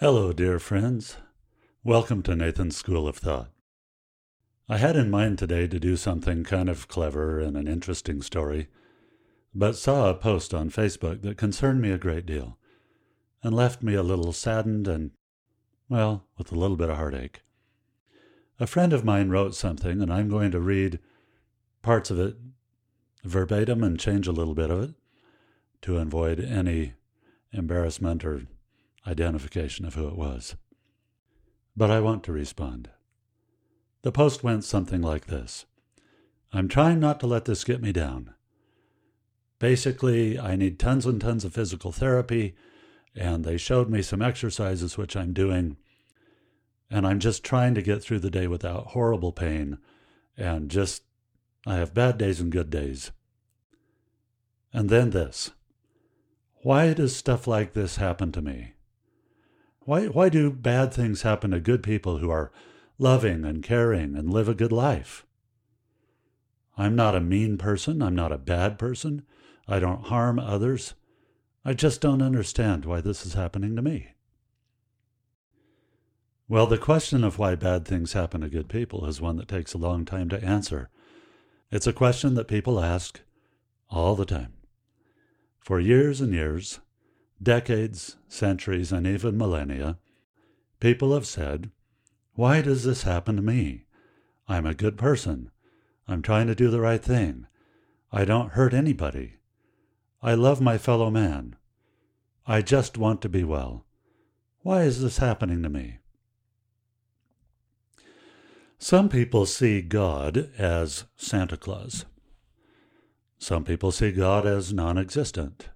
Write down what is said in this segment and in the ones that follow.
Hello, dear friends. Welcome to Nathan's School of Thought. I had in mind today to do something kind of clever and an interesting story, but saw a post on Facebook that concerned me a great deal and left me a little saddened and, well, with a little bit of heartache. A friend of mine wrote something, and I'm going to read parts of it verbatim and change a little bit of it to avoid any embarrassment or identification of who it was. But I want to respond. The post went something like this I'm trying not to let this get me down. Basically, I need tons and tons of physical therapy, and they showed me some exercises which I'm doing, and I'm just trying to get through the day without horrible pain, and just, I have bad days and good days. And then this. Why does stuff like this happen to me? Why, why do bad things happen to good people who are loving and caring and live a good life? I'm not a mean person. I'm not a bad person. I don't harm others. I just don't understand why this is happening to me. Well, the question of why bad things happen to good people is one that takes a long time to answer. It's a question that people ask all the time. For years and years, decades, centuries, and even millennia, people have said, Why does this happen to me? I'm a good person. I'm trying to do the right thing. I don't hurt anybody. I love my fellow man. I just want to be well. Why is this happening to me? Some people see God as Santa Claus. Some people see God as non existent.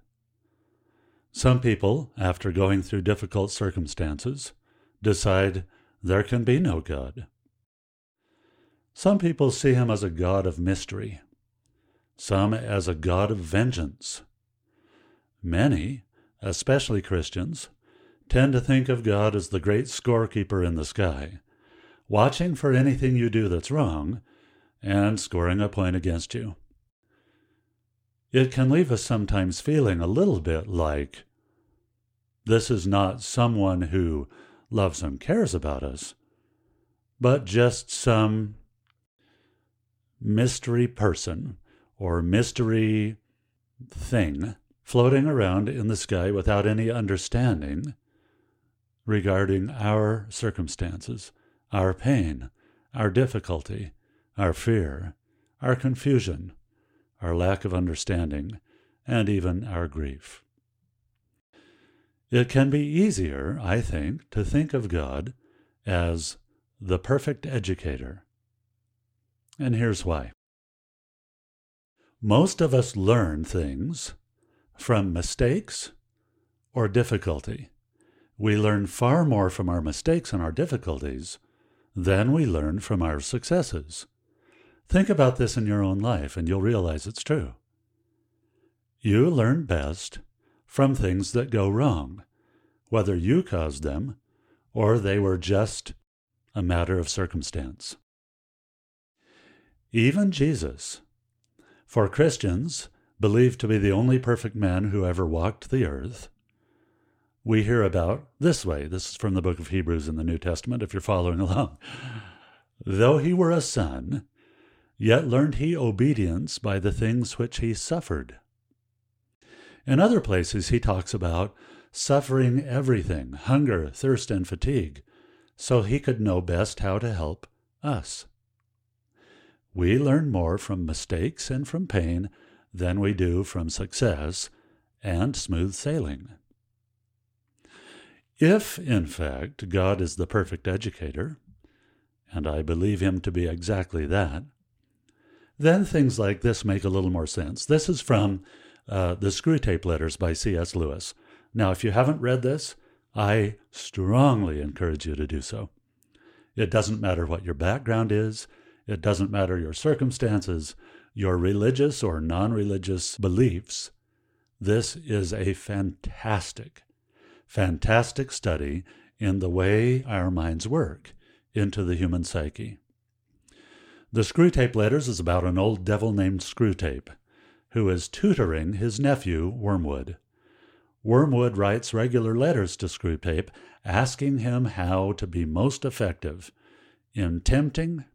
Some people, after going through difficult circumstances, decide there can be no God. Some people see him as a God of mystery, some as a God of vengeance. Many, especially Christians, tend to think of God as the great scorekeeper in the sky, watching for anything you do that's wrong and scoring a point against you it can leave us sometimes feeling a little bit like this is not someone who loves and cares about us, but just some mystery person or mystery thing floating around in the sky without any understanding regarding our circumstances, our pain, our difficulty, our fear, our confusion, our lack of understanding, and even our grief. It can be easier, I think, to think of God as the perfect educator. And here's why. Most of us learn things from mistakes or difficulty. We learn far more from our mistakes and our difficulties than we learn from our successes. Think about this in your own life, and you'll realize it's true. You learn best from things that go wrong, whether you caused them or they were just a matter of circumstance. Even Jesus, for Christians, believed to be the only perfect man who ever walked the earth, we hear about this way. This is from the book of Hebrews in the New Testament, if you're following along. Though he were a son, Yet learned he obedience by the things which he suffered. In other places, he talks about suffering everything hunger, thirst, and fatigue so he could know best how to help us. We learn more from mistakes and from pain than we do from success and smooth sailing. If, in fact, God is the perfect educator, and I believe him to be exactly that, then things like this make a little more sense. This is from uh, the Screwtape Letters by C.S. Lewis. Now, if you haven't read this, I strongly encourage you to do so. It doesn't matter what your background is, it doesn't matter your circumstances, your religious or non religious beliefs. This is a fantastic, fantastic study in the way our minds work into the human psyche. The Screwtape Letters is about an old devil named Screwtape, who is tutoring his nephew, Wormwood. Wormwood writes regular letters to Screwtape asking him how to be most effective in tempting,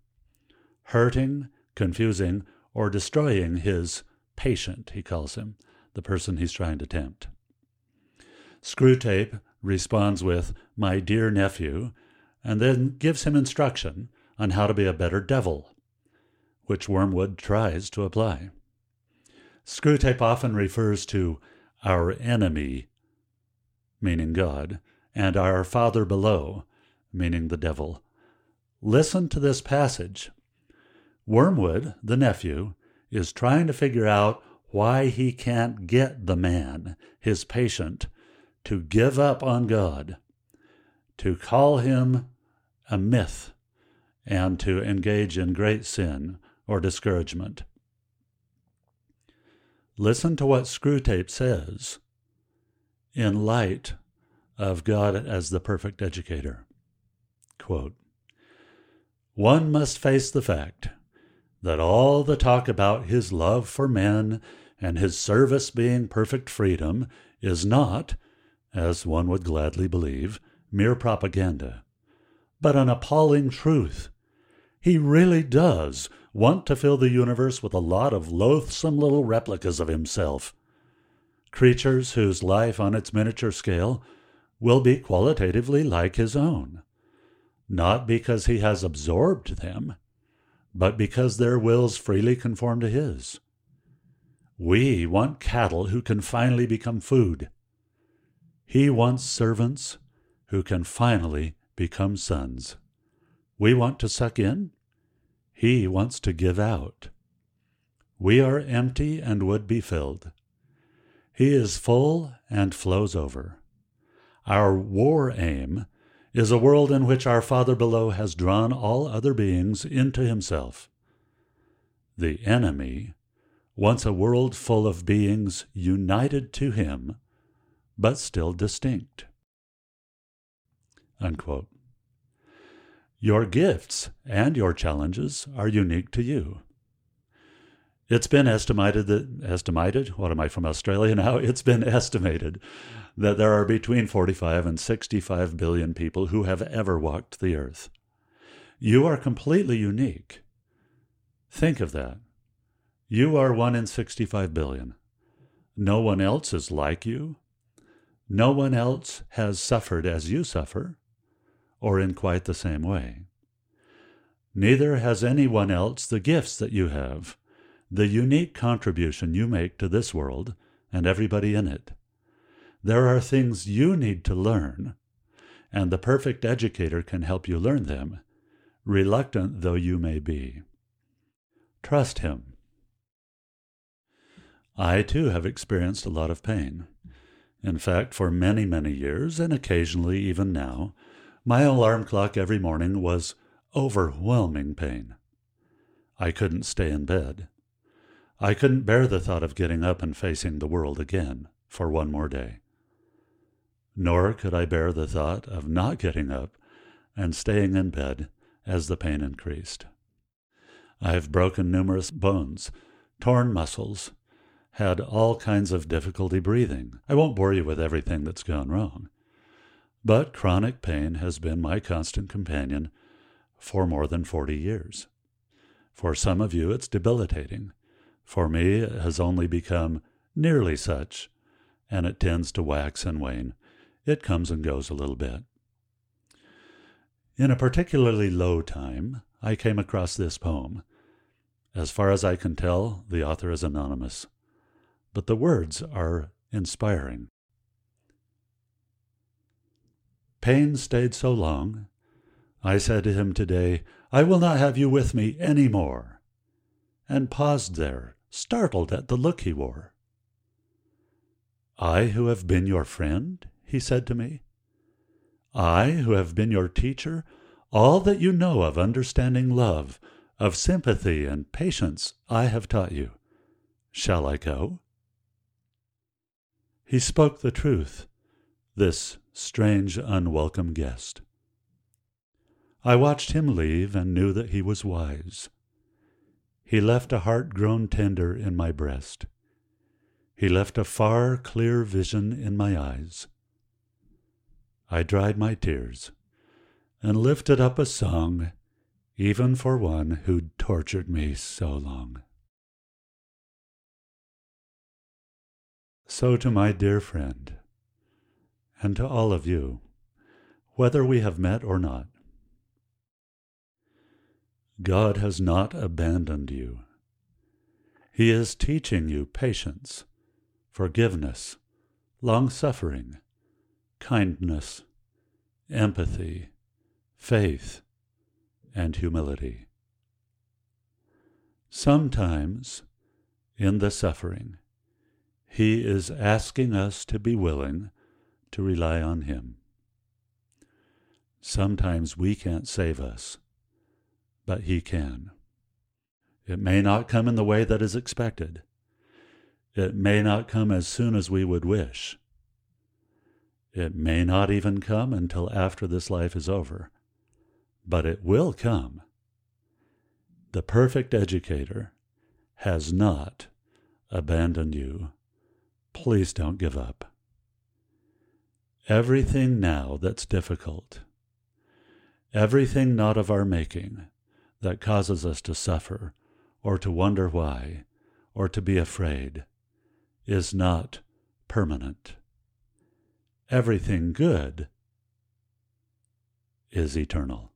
hurting, confusing, or destroying his patient, he calls him, the person he's trying to tempt. Screwtape responds with, My dear nephew, and then gives him instruction on how to be a better devil, which Wormwood tries to apply. Screwtape often refers to our enemy, meaning God, and our Father below, meaning the devil. Listen to this passage. Wormwood, the nephew, is trying to figure out why he can't get the man, his patient, to give up on God, to call him a myth, and to engage in great sin or discouragement. Listen to what Screwtape says in light of God as the perfect educator. Quote, One must face the fact that all the talk about his love for men and his service being perfect freedom is not, as one would gladly believe, mere propaganda, but an appalling truth. He really does want to fill the universe with a lot of loathsome little replicas of himself. Creatures whose life on its miniature scale will be qualitatively like his own, not because he has absorbed them, but because their wills freely conform to his. We want cattle who can finally become food. He wants servants who can finally become sons. We want to suck in, he wants to give out. We are empty and would be filled. He is full and flows over. Our war aim is a world in which our Father below has drawn all other beings into himself. The enemy wants a world full of beings united to him, but still distinct. Unquote. Your gifts and your challenges are unique to you. It's been estimated that estimated, what am I from Australia now? It's been estimated that there are between 45 and 65 billion people who have ever walked the earth. You are completely unique. Think of that. You are one in 65 billion. No one else is like you. No one else has suffered as you suffer or in quite the same way. Neither has anyone else the gifts that you have, the unique contribution you make to this world and everybody in it. There are things you need to learn, and the perfect educator can help you learn them, reluctant though you may be. Trust him. I too have experienced a lot of pain. In fact, for many, many years, and occasionally even now, my alarm clock every morning was overwhelming pain. I couldn't stay in bed. I couldn't bear the thought of getting up and facing the world again for one more day. Nor could I bear the thought of not getting up and staying in bed as the pain increased. I have broken numerous bones, torn muscles, had all kinds of difficulty breathing. I won't bore you with everything that's gone wrong. But chronic pain has been my constant companion for more than 40 years. For some of you, it's debilitating. For me, it has only become nearly such, and it tends to wax and wane. It comes and goes a little bit. In a particularly low time, I came across this poem. As far as I can tell, the author is anonymous, but the words are inspiring. Pain stayed so long. I said to him today, I will not have you with me any more, and paused there, startled at the look he wore. I who have been your friend, he said to me, I who have been your teacher, all that you know of understanding love, of sympathy and patience, I have taught you. Shall I go? He spoke the truth, this strange, unwelcome guest. I watched him leave and knew that he was wise. He left a heart grown tender in my breast. He left a far, clear vision in my eyes. I dried my tears and lifted up a song, even for one who'd tortured me so long. So, to my dear friend, and to all of you, whether we have met or not, God has not abandoned you. He is teaching you patience, forgiveness, long suffering, kindness, empathy, faith, and humility. Sometimes, in the suffering, He is asking us to be willing to rely on Him. Sometimes we can't save us but He can. It may not come in the way that is expected. It may not come as soon as we would wish. It may not even come until after this life is over, but it will come. The perfect educator has not abandoned you. Please don't give up. Everything now that's difficult, everything not of our making, that causes us to suffer, or to wonder why, or to be afraid, is not permanent. Everything good is eternal.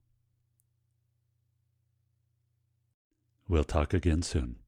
We'll talk again soon.